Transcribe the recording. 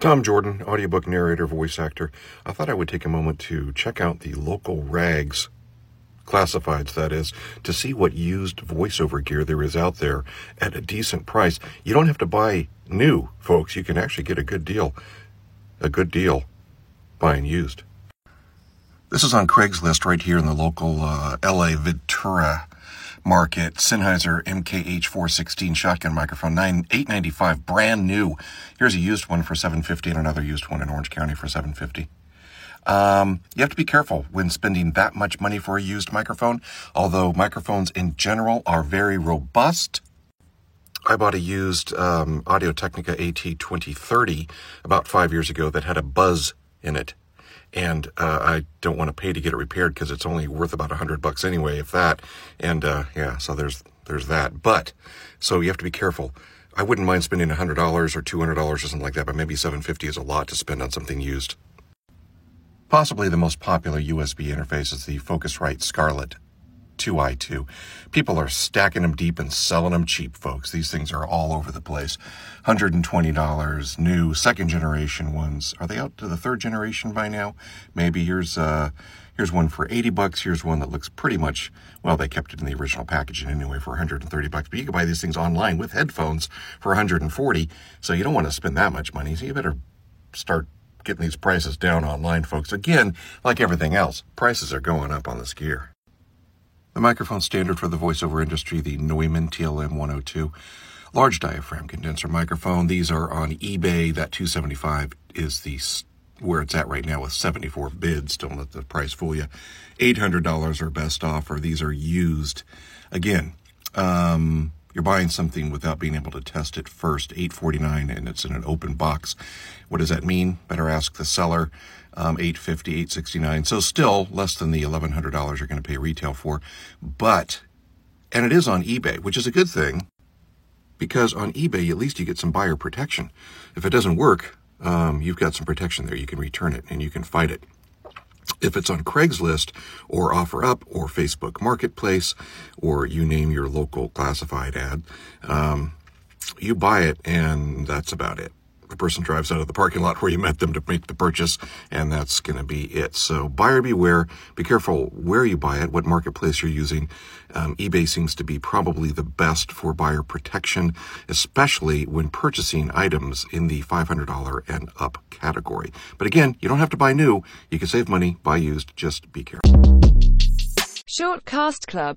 Tom Jordan, audiobook narrator, voice actor. I thought I would take a moment to check out the local rags classifieds, that is, to see what used voiceover gear there is out there at a decent price. You don't have to buy new, folks. You can actually get a good deal. A good deal buying used. This is on Craigslist right here in the local uh, LA Ventura market. Sennheiser MKH416 shotgun microphone, nine eight ninety five, brand new. Here's a used one for 750 and another used one in Orange County for 750. Um, you have to be careful when spending that much money for a used microphone, although microphones in general are very robust. I bought a used um, Audio Technica AT2030 about five years ago that had a buzz in it. And uh, I don't want to pay to get it repaired because it's only worth about a hundred bucks anyway, if that. And uh, yeah, so there's there's that. But so you have to be careful. I wouldn't mind spending a hundred dollars or two hundred dollars or something like that, but maybe seven fifty is a lot to spend on something used. Possibly the most popular USB interface is the Focusrite Scarlett 2i2. People are stacking them deep and selling them cheap, folks. These things are all over the place. $120 new second generation ones. Are they out to the third generation by now? Maybe here's uh here's one for 80 bucks. Here's one that looks pretty much well, they kept it in the original packaging anyway for 130 bucks. But you can buy these things online with headphones for 140. So you don't want to spend that much money. So you better start getting these prices down online, folks. Again, like everything else, prices are going up on this gear. The microphone standard for the voiceover industry, the Neumann TLM 102, large diaphragm condenser microphone. These are on eBay. That 275 is the where it's at right now with 74 bids. Don't let the price fool you. $800 are best offer. These are used. Again, um, you're buying something without being able to test it first. 849 and it's in an open box. What does that mean? Better ask the seller. Um, 850 869 so still less than the $1100 you're going to pay retail for. But and it is on ebay which is a good thing because on ebay at least you get some buyer protection. If it doesn't work um, you've got some protection there. You can return it and you can fight it if it's on Craigslist or OfferUp or Facebook Marketplace or you name your local classified ad, um, you buy it and that's about it the person drives out of the parking lot where you met them to make the purchase, and that's going to be it. So buyer beware. Be careful where you buy it, what marketplace you're using. Um, eBay seems to be probably the best for buyer protection, especially when purchasing items in the $500 and up category. But again, you don't have to buy new. You can save money, buy used. Just be careful. Shortcast Club